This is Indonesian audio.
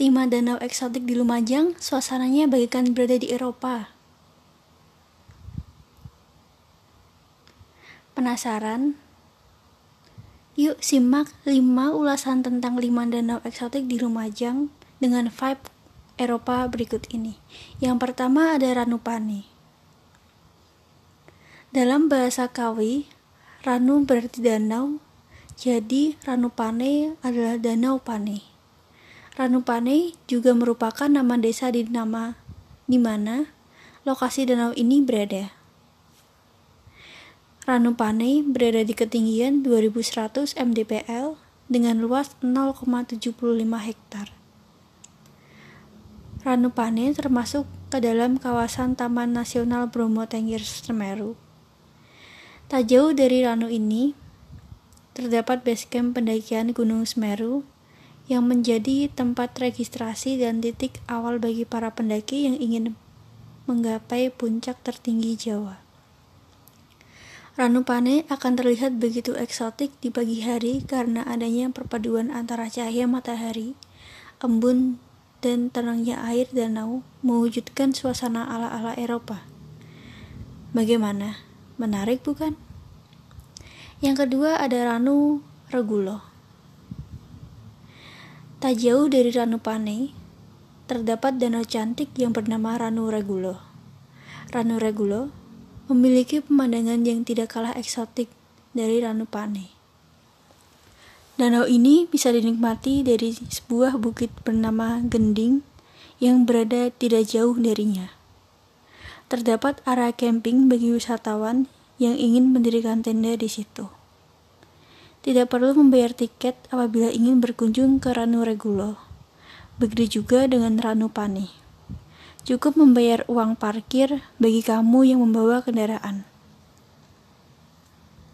Lima danau eksotik di Lumajang, suasananya bagaikan berada di Eropa. Penasaran? Yuk simak 5 ulasan tentang 5 danau eksotik di Lumajang dengan vibe Eropa berikut ini. Yang pertama ada Ranupane. Dalam bahasa Kawi, Ranu berarti danau, jadi Ranupane adalah Danau Pane. Ranupane juga merupakan nama desa di nama di mana lokasi danau ini berada. Ranupane berada di ketinggian 2100 mdpl dengan luas 0,75 hektar. Ranupane termasuk ke dalam kawasan Taman Nasional Bromo Tengger Semeru. Tak jauh dari Ranu ini, terdapat basecamp pendakian Gunung Semeru yang menjadi tempat registrasi dan titik awal bagi para pendaki yang ingin menggapai puncak tertinggi Jawa. Ranupane akan terlihat begitu eksotik di pagi hari karena adanya perpaduan antara cahaya matahari, embun, dan tenangnya air danau mewujudkan suasana ala-ala Eropa. Bagaimana? Menarik bukan? Yang kedua ada Ranu Regulo. Tak jauh dari Ranu Pane, terdapat danau cantik yang bernama Ranu Regulo. Ranu Regulo memiliki pemandangan yang tidak kalah eksotik dari Ranu Pane. Danau ini bisa dinikmati dari sebuah bukit bernama Gending yang berada tidak jauh darinya. Terdapat area camping bagi wisatawan yang ingin mendirikan tenda di situ. Tidak perlu membayar tiket apabila ingin berkunjung ke Ranu Regulo. Begitu juga dengan Ranu Pane. Cukup membayar uang parkir bagi kamu yang membawa kendaraan.